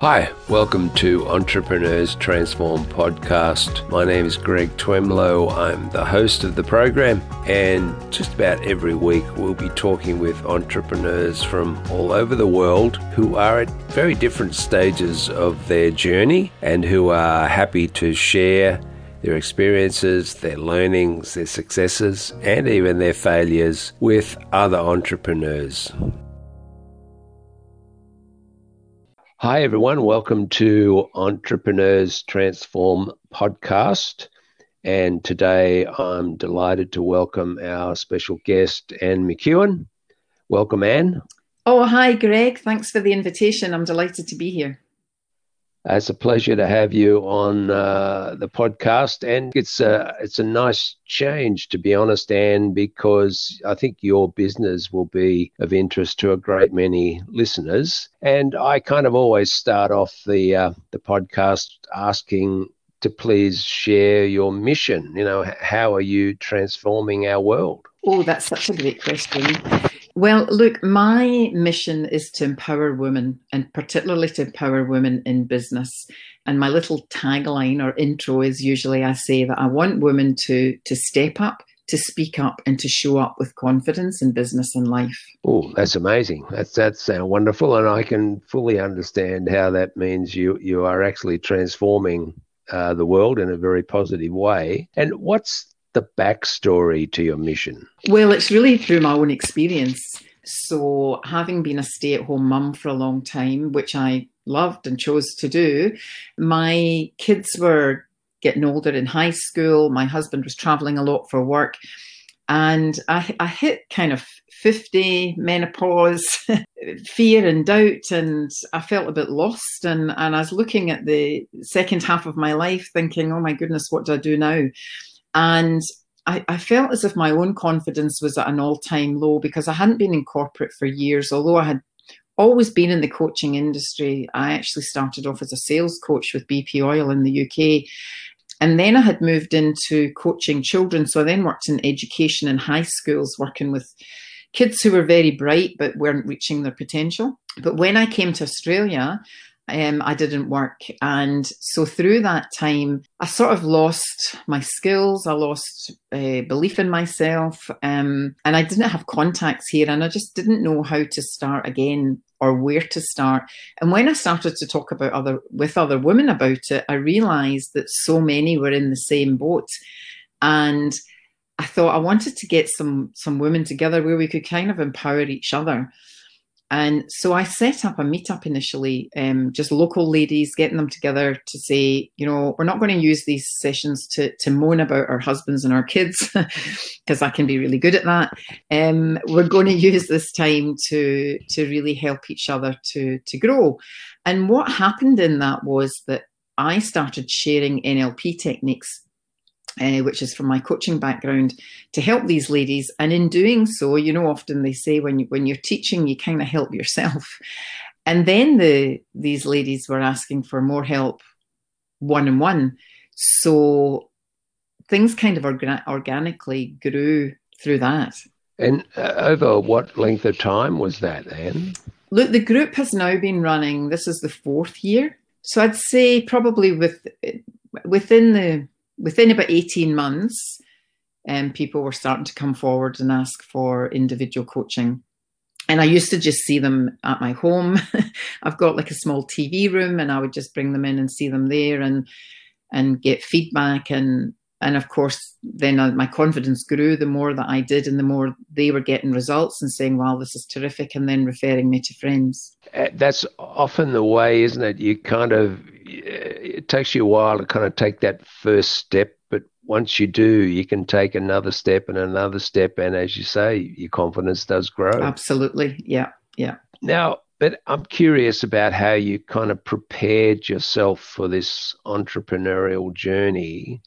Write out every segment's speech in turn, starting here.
Hi, welcome to Entrepreneurs Transform podcast. My name is Greg Twemlow. I'm the host of the program, and just about every week we'll be talking with entrepreneurs from all over the world who are at very different stages of their journey and who are happy to share their experiences, their learnings, their successes, and even their failures with other entrepreneurs. Hi, everyone. Welcome to Entrepreneurs Transform podcast. And today I'm delighted to welcome our special guest, Anne McKeown. Welcome, Anne. Oh, hi, Greg. Thanks for the invitation. I'm delighted to be here. It's a pleasure to have you on uh, the podcast, and it's a it's a nice change, to be honest, Anne, because I think your business will be of interest to a great many listeners. And I kind of always start off the uh, the podcast asking to please share your mission. You know, how are you transforming our world? Oh, that's such a great question. Well, look, my mission is to empower women and particularly to empower women in business. And my little tagline or intro is usually I say that I want women to, to step up, to speak up, and to show up with confidence in business and life. Oh, that's amazing. That's that's uh, wonderful. And I can fully understand how that means you, you are actually transforming uh, the world in a very positive way. And what's the backstory to your mission? Well, it's really through my own experience. So, having been a stay at home mum for a long time, which I loved and chose to do, my kids were getting older in high school. My husband was traveling a lot for work. And I, I hit kind of 50, menopause, fear and doubt, and I felt a bit lost. And, and I was looking at the second half of my life thinking, oh my goodness, what do I do now? And I, I, felt as if my own confidence was at an all time low because I hadn't been in corporate for years, although I had always been in the coaching industry. I actually started off as a sales coach with BP Oil in the UK. And then I had moved into coaching children. So I then worked in education in high schools, working with kids who were very bright but weren't reaching their potential. But when I came to Australia, um, I didn't work. And so through that time, I sort of lost my skills. I lost uh, belief in myself. Um, and I didn't have contacts here. And I just didn't know how to start again or where to start. And when I started to talk about other with other women about it, I realized that so many were in the same boat. And I thought I wanted to get some some women together where we could kind of empower each other. And so I set up a meetup initially, um, just local ladies, getting them together to say, you know, we're not going to use these sessions to, to moan about our husbands and our kids, because I can be really good at that. Um, we're going to use this time to to really help each other to to grow. And what happened in that was that I started sharing NLP techniques uh, which is from my coaching background, to help these ladies. And in doing so, you know, often they say when you, when you're teaching, you kind of help yourself. And then the these ladies were asking for more help one on one. So things kind of orga- organically grew through that. And uh, over what length of time was that, Anne? Look, the group has now been running. This is the fourth year, so I'd say probably with within the within about 18 months, um, people were starting to come forward and ask for individual coaching. And I used to just see them at my home. I've got like a small TV room, and I would just bring them in and see them there, and and get feedback. And and of course, then my confidence grew the more that I did, and the more they were getting results and saying, "Wow, this is terrific," and then referring me to friends. Uh, that's often the way, isn't it? You kind of it takes you a while to kind of take that first step, but once you do, you can take another step and another step, and as you say, your confidence does grow. Absolutely, yeah, yeah. Now, but I'm curious about how you kind of prepared yourself for this entrepreneurial journey.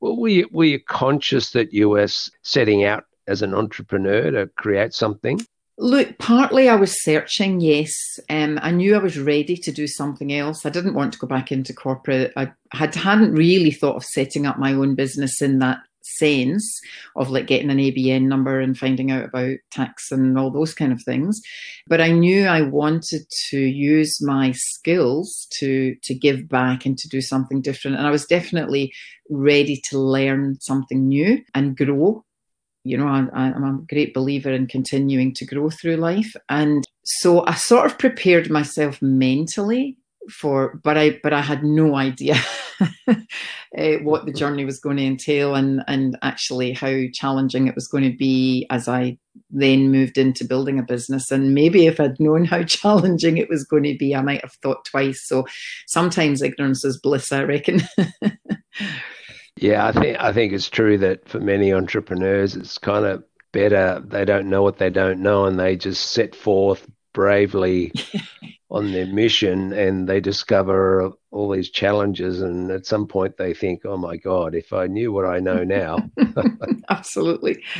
Well, were you, were you conscious that you were setting out as an entrepreneur to create something? Look, partly I was searching, yes. Um, I knew I was ready to do something else. I didn't want to go back into corporate. I had hadn't really thought of setting up my own business in that sense of like getting an ABN number and finding out about tax and all those kind of things. But I knew I wanted to use my skills to to give back and to do something different. And I was definitely ready to learn something new and grow. You know, I, I'm a great believer in continuing to grow through life. And so I sort of prepared myself mentally for but i but i had no idea uh, what the journey was going to entail and and actually how challenging it was going to be as i then moved into building a business. And maybe if i'd known how challenging it was going to be i might have thought twice. So sometimes ignorance is bliss i reckon yeah i think i think it's true that for many entrepreneurs it's kind of better they don't know what they don't know and they just set forth bravely on their mission and they discover all these challenges and at some point they think oh my god if i knew what i know now. Absolutely.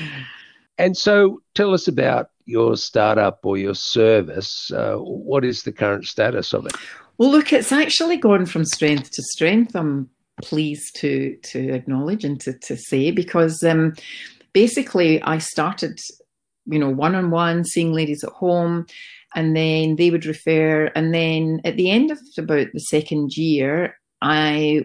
And so tell us about your startup or your service. Uh, what is the current status of it? Well look it's actually gone from strength to strength. I'm pleased to to acknowledge and to, to say because um, basically i started you know one-on-one seeing ladies at home and then they would refer. And then at the end of about the second year, I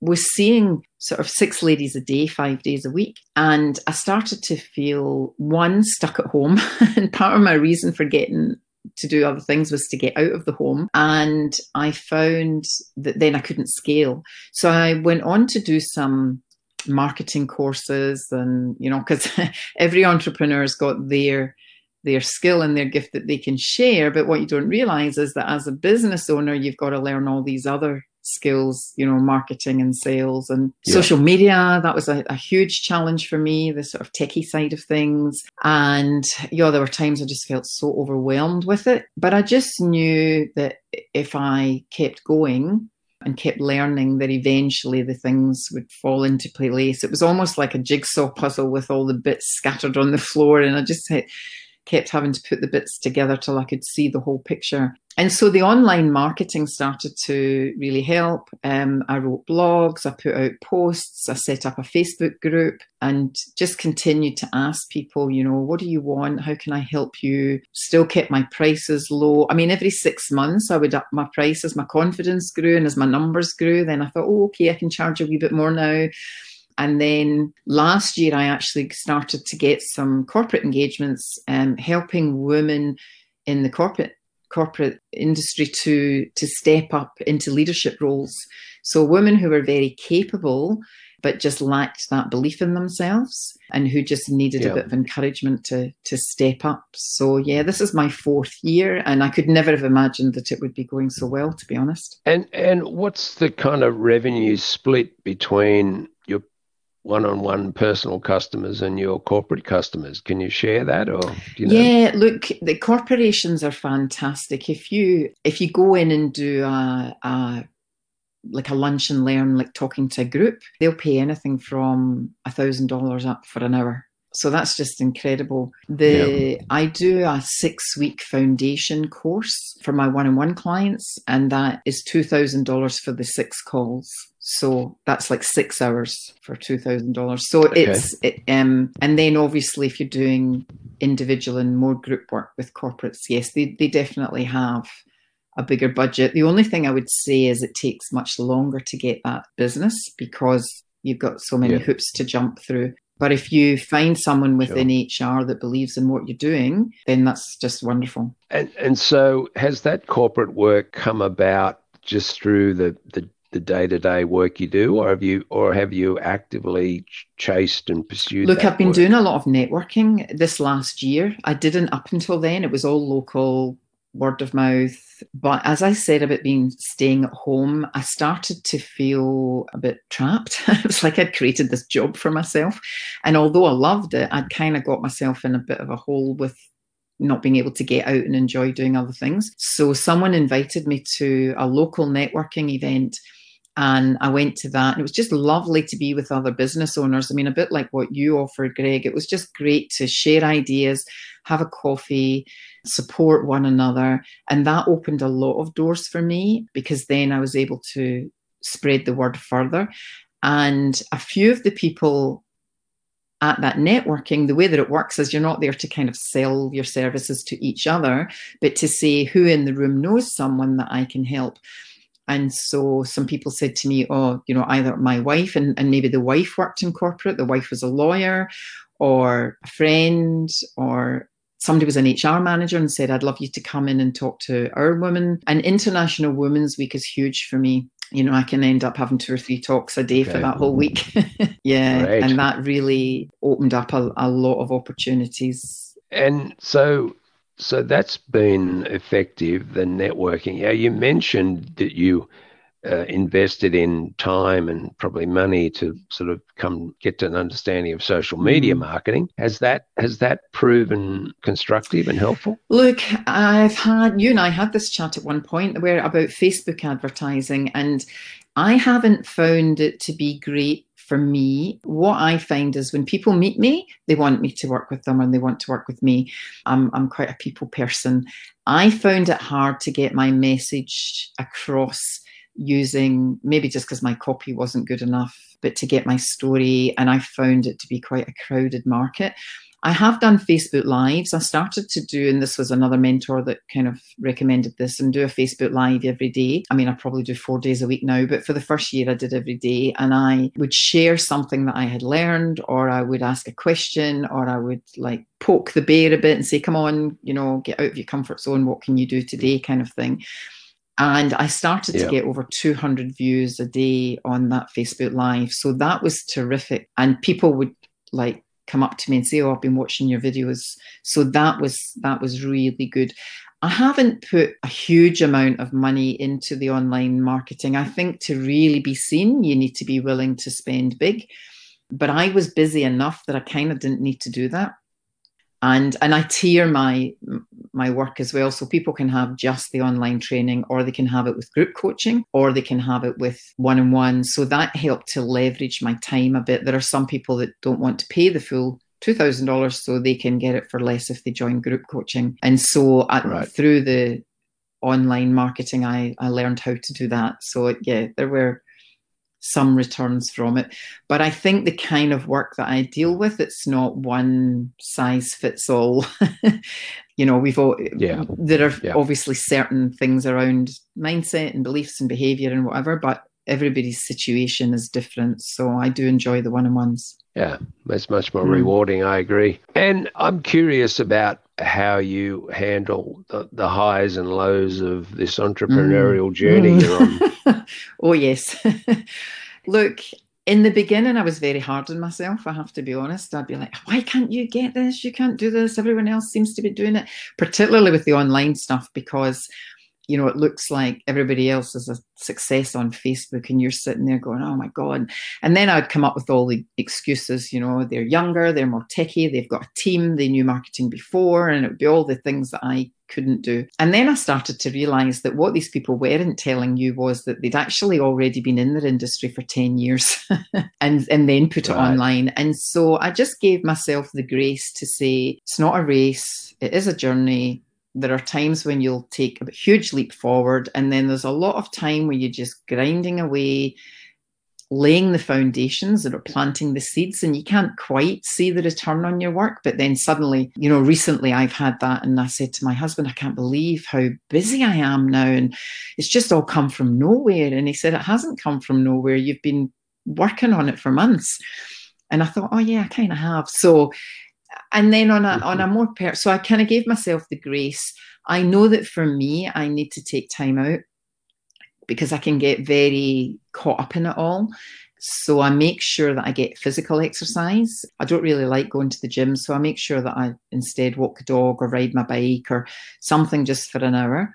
was seeing sort of six ladies a day, five days a week. And I started to feel one stuck at home. and part of my reason for getting to do other things was to get out of the home. And I found that then I couldn't scale. So I went on to do some marketing courses and, you know, because every entrepreneur's got their their skill and their gift that they can share. But what you don't realize is that as a business owner, you've got to learn all these other skills, you know, marketing and sales and yeah. social media. That was a, a, huge challenge for me, the sort of techie side of things. And, you know, there were times I just felt so overwhelmed with it. But I just knew that if I kept going, and kept learning that eventually the things would fall into place. It was almost like a jigsaw puzzle with all the bits scattered on the floor. And I just kept having to put the bits together till I could see the whole picture. And so the online marketing started to really help. Um, I wrote blogs, I put out posts, I set up a Facebook group and just continued to ask people, you know, what do you want? How can I help you? Still kept my prices low. I mean, every six months I would up my prices, my confidence grew, and as my numbers grew, then I thought, oh, okay, I can charge a wee bit more now. And then last year, I actually started to get some corporate engagements, um, helping women in the corporate corporate industry to to step up into leadership roles. So women who were very capable but just lacked that belief in themselves and who just needed yeah. a bit of encouragement to to step up. So yeah, this is my fourth year and I could never have imagined that it would be going so well to be honest. And and what's the kind of revenue split between one-on-one personal customers and your corporate customers. Can you share that, or you know? yeah? Look, the corporations are fantastic. If you if you go in and do a, a like a lunch and learn, like talking to a group, they'll pay anything from a thousand dollars up for an hour. So that's just incredible. The yeah. I do a six week foundation course for my one on one clients, and that is two thousand dollars for the six calls. So that's like six hours for two thousand dollars. So okay. it's it, um, and then obviously if you're doing individual and more group work with corporates, yes, they they definitely have a bigger budget. The only thing I would say is it takes much longer to get that business because you've got so many yeah. hoops to jump through. But if you find someone within sure. HR that believes in what you're doing, then that's just wonderful. And and so has that corporate work come about just through the the the day-to-day work you do or have you or have you actively chased and pursued look i've been work? doing a lot of networking this last year i didn't up until then it was all local word of mouth. But as i said about being staying at home i started to feel a bit trapped. It was like i'd created this job for myself. And although i loved it i'd kind of got myself in a bit of a hole with not being able to get out and enjoy doing other things. So someone invited me to a local networking event and I went to that, and it was just lovely to be with other business owners. I mean, a bit like what you offered, Greg. It was just great to share ideas, have a coffee, support one another. And that opened a lot of doors for me because then I was able to spread the word further. And a few of the people at that networking, the way that it works is you're not there to kind of sell your services to each other, but to say who in the room knows someone that I can help. And so some people said to me, oh, you know, either my wife and, and maybe the wife worked in corporate, the wife was a lawyer, or a friend, or somebody was an HR manager and said, I'd love you to come in and talk to our women. And International Women's Week is huge for me you know, I can end up having two or three talks a day okay. for that whole week. yeah. Right. And that really opened up a, a lot of opportunities. And so so that's been effective, the networking. Yeah, you mentioned that you uh, invested in time and probably money to sort of come get to an understanding of social media mm. marketing. Has that has that proven constructive and helpful? Look, I've had you and I had this chat at one point where about Facebook advertising, and I haven't found it to be great for me, what I find is when people meet me, they want me to work with them and they want to work with me. I'm, I'm quite a people person. I found it hard to get my message across using maybe just because my copy wasn't good enough, but to get my story. And I found it to be quite a crowded market. I have done Facebook Lives. I started to do, and this was another mentor that kind of recommended this, and do a Facebook Live every day. I mean, I probably do four days a week now, but for the first year, I did every day. And I would share something that I had learned, or I would ask a question, or I would like poke the bear a bit and say, come on, you know, get out of your comfort zone. What can you do today? kind of thing. And I started yeah. to get over 200 views a day on that Facebook Live. So that was terrific. And people would like come up to me and say, "Oh, I've been watching your videos." So that was that was really good. I haven't put a huge amount of money into the online marketing. I think to really be seen, you need to be willing to spend big. But I was busy enough that I kind of didn't need to do that and and I tier my my work as well, so people can have just the online training, or they can have it with group coaching, or they can have it with one on one. So that helped to leverage my time a bit. There are some people that don't want to pay the full two thousand dollars, so they can get it for less if they join group coaching. And so at, right. through the online marketing, I I learned how to do that. So yeah, there were some returns from it. But I think the kind of work that I deal with, it's not one size fits all. you know, we've all, yeah. there are yeah. obviously certain things around mindset and beliefs and behavior and whatever, but everybody's situation is different. So I do enjoy the one on ones. Yeah, that's much more mm. rewarding. I agree. And I'm curious about how you handle the, the highs and lows of this entrepreneurial mm. journey mm. you're on. oh, yes. Look, in the beginning, I was very hard on myself. I have to be honest. I'd be like, why can't you get this? You can't do this. Everyone else seems to be doing it, particularly with the online stuff, because you know, it looks like everybody else is a success on Facebook and you're sitting there going, oh my God. And then I'd come up with all the excuses, you know, they're younger, they're more techy, they've got a team, they knew marketing before, and it would be all the things that I couldn't do. And then I started to realize that what these people weren't telling you was that they'd actually already been in their industry for 10 years and, and then put right. it online. And so I just gave myself the grace to say, it's not a race, it is a journey there are times when you'll take a huge leap forward, and then there's a lot of time where you're just grinding away, laying the foundations that are planting the seeds, and you can't quite see the return on your work. But then suddenly, you know, recently I've had that, and I said to my husband, I can't believe how busy I am now. And it's just all come from nowhere. And he said, It hasn't come from nowhere. You've been working on it for months. And I thought, oh, yeah, I kind of have. So and then on a on a mm-hmm. more per so I kind of gave myself the grace. I know that for me, I need to take time out because I can get very caught up in it all. So I make sure that I get physical exercise. I don't really like going to the gym, so I make sure that I instead walk a dog or ride my bike or something just for an hour.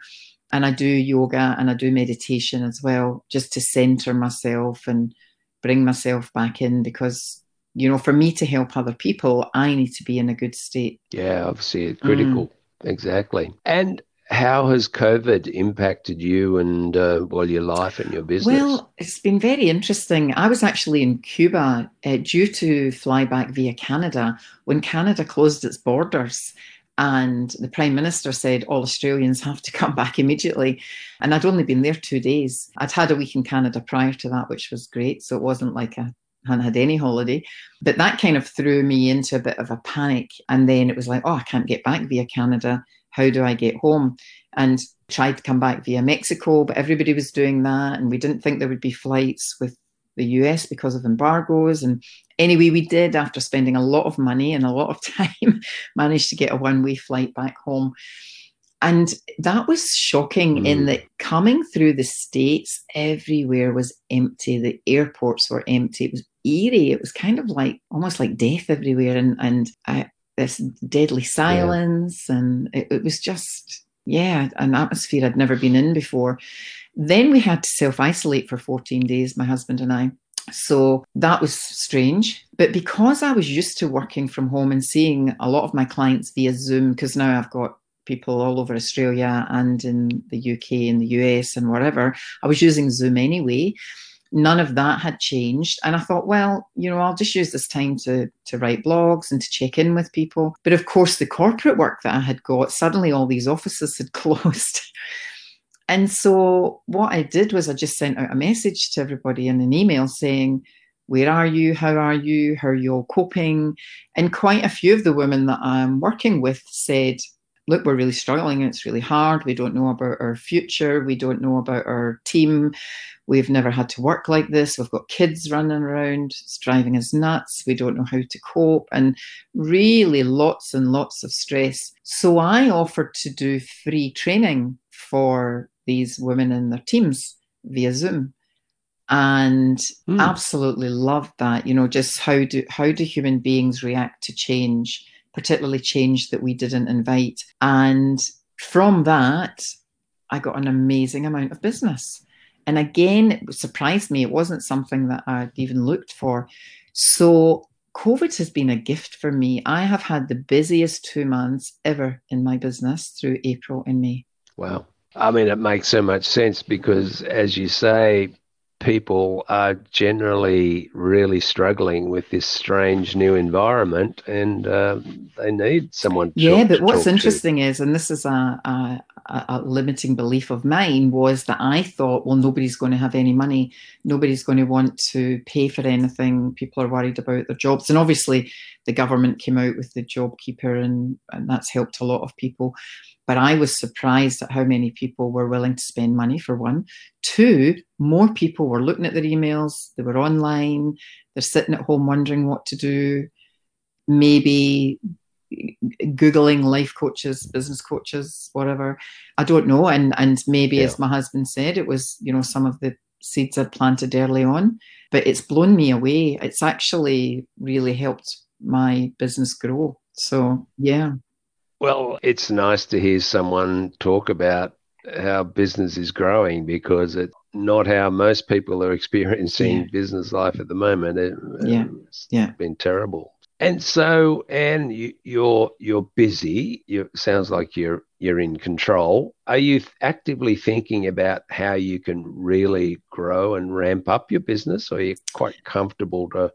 And I do yoga and I do meditation as well, just to center myself and bring myself back in because you know, for me to help other people, I need to be in a good state. Yeah, obviously, critical. Mm. Exactly. And how has COVID impacted you and uh, well your life and your business? Well, it's been very interesting. I was actually in Cuba uh, due to fly back via Canada when Canada closed its borders. And the Prime Minister said all Australians have to come back immediately. And I'd only been there two days. I'd had a week in Canada prior to that, which was great. So it wasn't like a hadn't had any holiday. But that kind of threw me into a bit of a panic. And then it was like, oh, I can't get back via Canada. How do I get home? And tried to come back via Mexico, but everybody was doing that. And we didn't think there would be flights with the US because of embargoes. And anyway, we did, after spending a lot of money and a lot of time, manage to get a one way flight back home. And that was shocking mm. in that coming through the States, everywhere was empty. The airports were empty. It was eerie. It was kind of like almost like death everywhere and, and uh, this deadly silence. Yeah. And it, it was just, yeah, an atmosphere I'd never been in before. Then we had to self isolate for 14 days, my husband and I. So that was strange. But because I was used to working from home and seeing a lot of my clients via Zoom, because now I've got people all over Australia and in the UK and the US and wherever, I was using Zoom anyway. None of that had changed. And I thought, well, you know, I'll just use this time to, to write blogs and to check in with people. But of course, the corporate work that I had got, suddenly all these offices had closed. And so what I did was I just sent out a message to everybody in an email saying, where are you? How are you? How are you all coping? And quite a few of the women that I'm working with said, look, we're really struggling. It's really hard. We don't know about our future. We don't know about our team. We've never had to work like this. We've got kids running around. It's driving us nuts. We don't know how to cope. And really lots and lots of stress. So I offered to do free training for these women and their teams via Zoom and mm. absolutely loved that you know just how do how do human beings react to change particularly change that we didn't invite. And from that i got an amazing amount of business. And again it surprised me it wasn't something that i'd even looked for. So covid has been a gift for me. I have had the busiest two months ever in my business through april and may. Wow. I mean, it makes so much sense because, as you say, people are generally really struggling with this strange new environment and uh, they need someone yeah but what's interesting to. is and this is a, a, a, limiting belief of mine was that i thought well nobody's going to have any money. Nobody's going to want to pay for anything. People are worried about their jobs. And obviously the government came out with the JobKeeper and, and that's helped a lot of people but I was surprised at how many people were willing to spend money for one. Two, more people were looking at their emails, they were online, they're sitting at home wondering what to do, maybe googling life coaches business coaches whatever. I don't know. And and maybe yeah. as my husband said it was you know some of the seeds i'd planted early on. But it's blown me away. It's actually really helped my business grow. So yeah well, it's nice to hear someone talk about how business is growing because it's not how most people are experiencing yeah. business life at the moment. It, uh, yeah, it's yeah, been terrible. And so, Anne, you, you're you're busy. You sounds like you're you're in control. Are you actively thinking about how you can really grow and ramp up your business, or are you quite comfortable to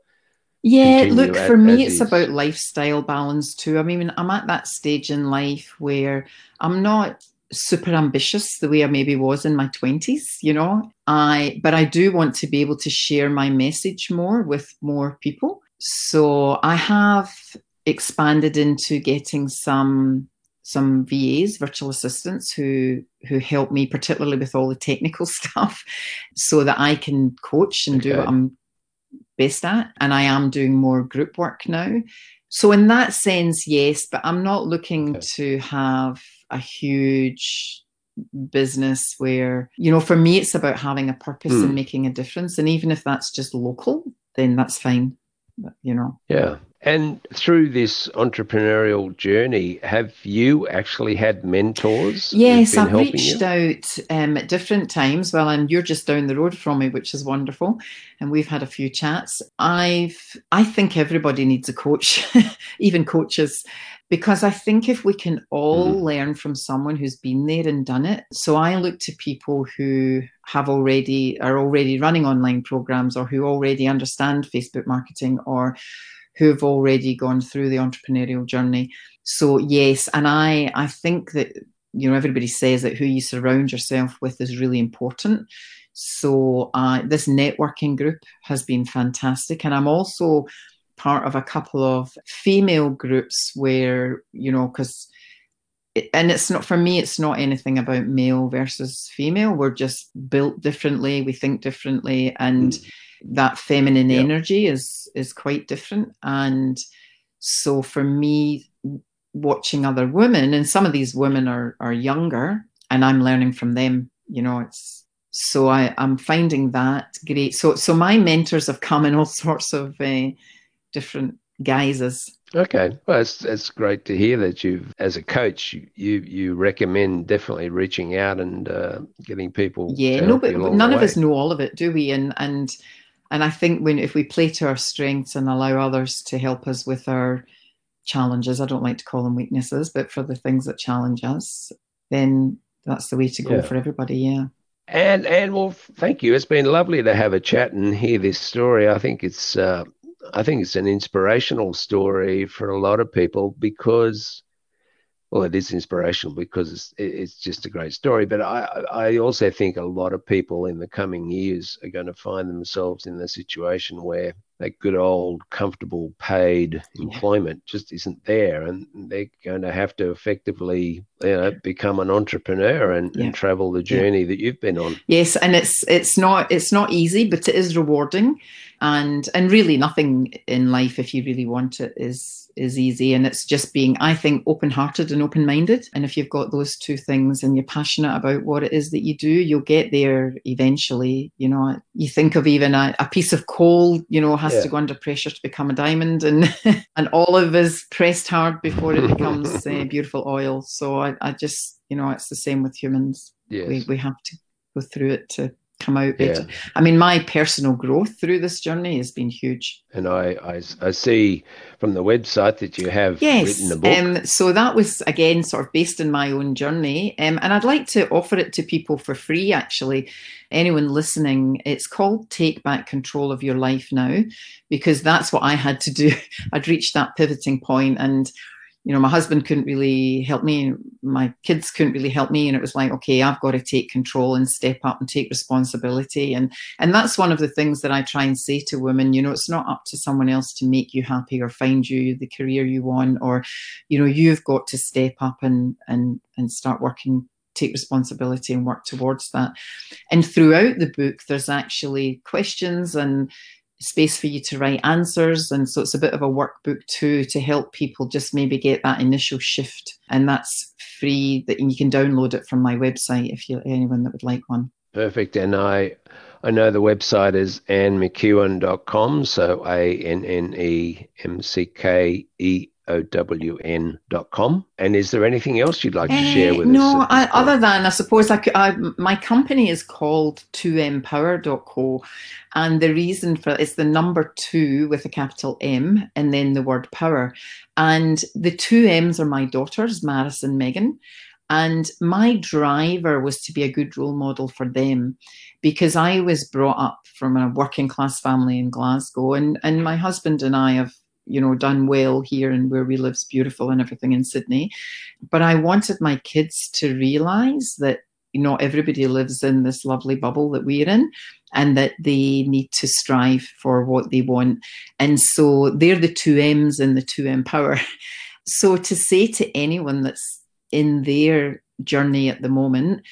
yeah, look, for me, it's about lifestyle balance too. I mean, I'm at that stage in life where I'm not super ambitious the way I maybe was in my 20s, you know. I but I do want to be able to share my message more with more people. So I have expanded into getting some some VAs, virtual assistants, who who help me particularly with all the technical stuff, so that I can coach and okay. do what I'm best at. And I am doing more group work now. So, in that sense, yes, but I'm not looking okay. to have a huge business where, you know, for me, it's about having a purpose mm. and making a difference. And even if that's just local, then that's fine, you know. Yeah. And through this entrepreneurial journey, have you actually had mentors? Yes, I've reached you? out um, at different times. Well, and you're just down the road from me, which is wonderful. And we've had a few chats. I've, I think everybody needs a coach, even coaches, because I think if we can all mm-hmm. learn from someone who's been there and done it. So I look to people who have already are already running online programs or who already understand Facebook marketing or who've already gone through the entrepreneurial journey. So yes, and I I think that you know everybody says that who you surround yourself with is really important. So uh, this networking group has been fantastic, and I'm also part of a couple of female groups where you know because and it's not for me it's not anything about male versus female. We're just built differently. We think differently. And mm. that feminine yep. energy is is quite different. And so for me watching other women and some of these women are are younger and i'm learning from them you know it's so i i'm finding that great. So so my mentors have come in all sorts of uh, different guises Okay, well, it's it's great to hear that you've, as a coach, you you recommend definitely reaching out and uh, getting people. Yeah, no, but none of us know all of it, do we? And and and I think when if we play to our strengths and allow others to help us with our challenges, I don't like to call them weaknesses, but for the things that challenge us, then that's the way to go yeah. for everybody. Yeah. And and well, thank you. It's been lovely to have a chat and hear this story. I think it's uh, I think it's an inspirational story for a lot of people because, well, it is inspirational because it's, it's just a great story. But I, I also think a lot of people in the coming years are going to find themselves in the situation where that good old comfortable paid employment yeah. just isn't there and they're going to have to effectively you know become an entrepreneur and, yeah. and travel the journey yeah. that you've been on yes and it's it's not it's not easy but it is rewarding and and really nothing in life if you really want it is is easy. And it's just being i think open-hearted and open-minded. And if you've got those two things and you're passionate about what it is that you do you'll get there eventually. You know you think of even a, a piece of coal you know has yeah. to go under pressure to become a diamond. And an olive is pressed hard before it becomes uh, beautiful oil. So I, I just you know it's the same with humans. Yes. we, we have to go through it to come out better. Yeah. I mean, my personal growth through this journey has been huge. And I, I, I see from the website that you have yes, written a book. Um, so that was again sort of based on my own journey, um, and I'd like to offer it to people for free. Actually, anyone listening, it's called "Take Back Control of Your Life Now," because that's what I had to do. I'd reached that pivoting point, and you know, my husband couldn't really help me, my kids couldn't really help me, and it was like, okay, I've got to take control and step up and take responsibility, and and that's one of the things that I try and say to women. You know, it's not up to someone else to make you happy or find you the career you want, or you know, you've got to step up and and and start working take responsibility and work towards that. And throughout the book, there's actually questions and space for you to write answers. And so it's a bit of a workbook too to help people just maybe get that initial shift. And that's free that you can download it from my website if you anyone that would like one. Perfect. And I I know the website is annemckeown.com. So A N N E M C K E own.com. And is there anything else you'd like to share with uh, no, us? No, other than I suppose I, I, my company is called 2empower.co. And the reason for it's the number two with a capital M and then the word power. And the two M's are my daughters, Maris and Megan. And my driver was to be a good role model for them because I was brought up from a working class family in Glasgow. And, and my husband and I have you know done well here and where we live's beautiful and everything in Sydney. But I wanted my kids to realize that not everybody lives in this lovely bubble that we're in and that they need to strive for what they want. And so they're the two M's and the two M power. So to say to anyone that's in their journey at the moment,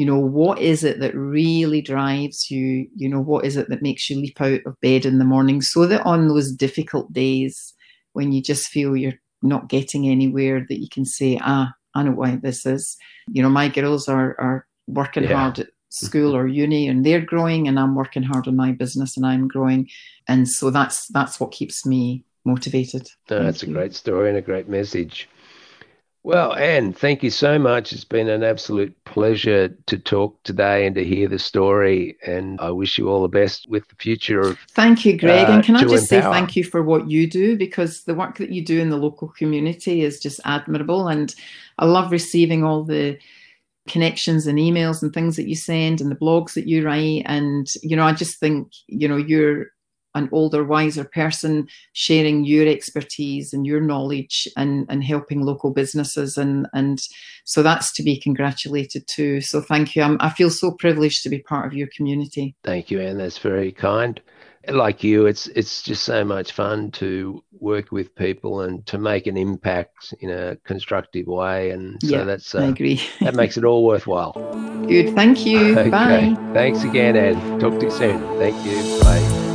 you know what is it that really drives you? You know what is it that makes you leap out of bed in the morning? So that on those difficult days when you just feel you're not getting anywhere that you can say ah i know why this is. You know my girls are are working yeah. hard at school or uni and they're growing and i'm working hard on my business and i'm growing. And so that's that's what keeps me motivated. No, that's a great story and a great message well, Anne, thank you so much. It's been an absolute pleasure to talk today and to hear the story. And I wish you all the best with the future of. Thank you, Greg. Uh, and can I just empower. say thank you for what you do because the work that you do in the local community is just admirable. And I love receiving all the connections and emails and things that you send and the blogs that you write. And, you know, I just think, you know, you're an older, wiser person sharing your expertise and your knowledge and, and helping local businesses. And, and so that's to be congratulated too. So thank you. I'm, I feel so privileged to be part of your community. Thank you, Anne. That's very kind. Like you, it's it's just so much fun to work with people and to make an impact in a constructive way. And so yeah, that's uh, I agree. that makes it all worthwhile. Good. Thank you. Okay. Bye. Thanks again, Anne. Talk to you soon. Thank you. Bye.